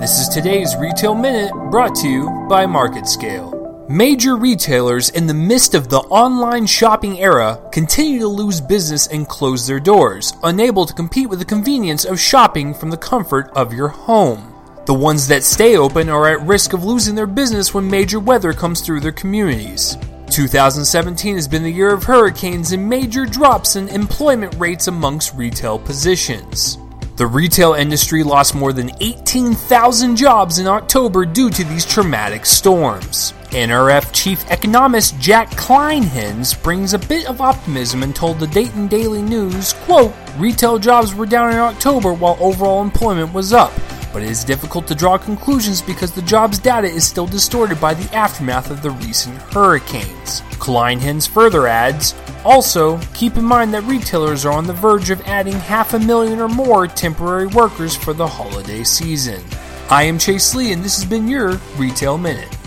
This is today's Retail Minute brought to you by MarketScale. Major retailers in the midst of the online shopping era continue to lose business and close their doors, unable to compete with the convenience of shopping from the comfort of your home. The ones that stay open are at risk of losing their business when major weather comes through their communities. 2017 has been the year of hurricanes and major drops in employment rates amongst retail positions. The retail industry lost more than 18,000 jobs in October due to these traumatic storms. NRF chief economist Jack Kleinhenz brings a bit of optimism and told the Dayton Daily News, quote, retail jobs were down in October while overall employment was up but it is difficult to draw conclusions because the jobs data is still distorted by the aftermath of the recent hurricanes. Kleinhenz further adds, also, keep in mind that retailers are on the verge of adding half a million or more temporary workers for the holiday season. I am Chase Lee, and this has been your Retail Minute.